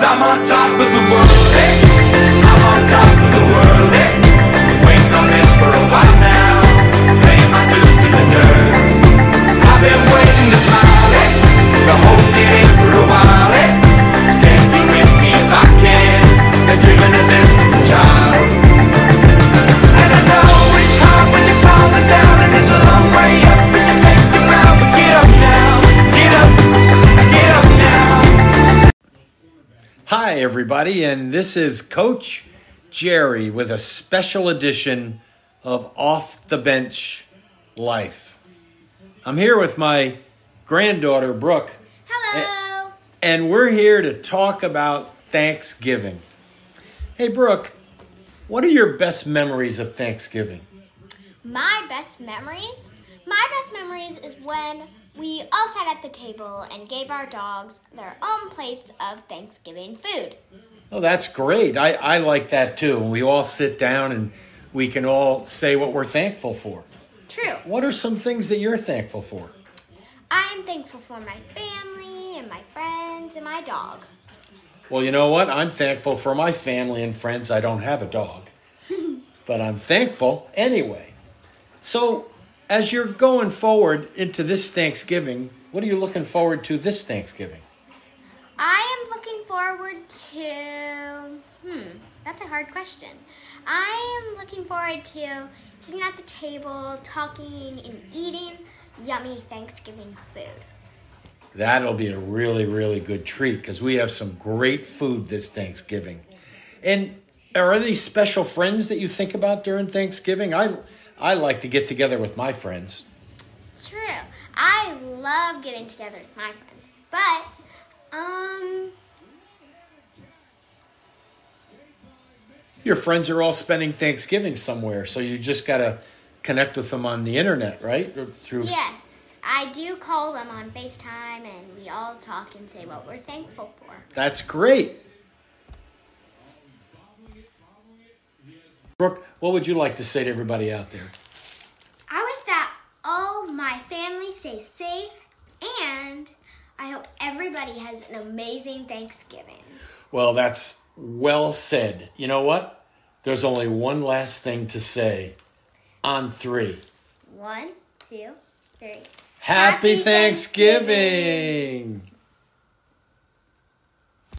Cause I'm on top of the world, hey. I'm on top of the world, hey. Hi, everybody, and this is Coach Jerry with a special edition of Off the Bench Life. I'm here with my granddaughter, Brooke, Hello. and we're here to talk about Thanksgiving. Hey, Brooke, what are your best memories of Thanksgiving? My best memories? My best memories is when we all sat at the table and gave our dogs their own plates of Thanksgiving food. Oh, that's great. I, I like that too. We all sit down and we can all say what we're thankful for. True. What are some things that you're thankful for? I am thankful for my family and my friends and my dog. Well, you know what? I'm thankful for my family and friends. I don't have a dog, but I'm thankful anyway. So, as you're going forward into this Thanksgiving, what are you looking forward to this Thanksgiving? I am looking forward to. Hmm, that's a hard question. I am looking forward to sitting at the table, talking and eating yummy Thanksgiving food. That'll be a really, really good treat because we have some great food this Thanksgiving. And are there any special friends that you think about during Thanksgiving? I, I like to get together with my friends. True. I love getting together with my friends. But, um, Your friends are all spending Thanksgiving somewhere, so you just got to connect with them on the internet, right? Or through yes, I do call them on FaceTime and we all talk and say what we're thankful for. That's great. Brooke, what would you like to say to everybody out there? I wish that all my family stays safe and I hope everybody has an amazing Thanksgiving. Well, that's well said. You know what? There's only one last thing to say on three. One, two, three. Happy, Happy Thanksgiving.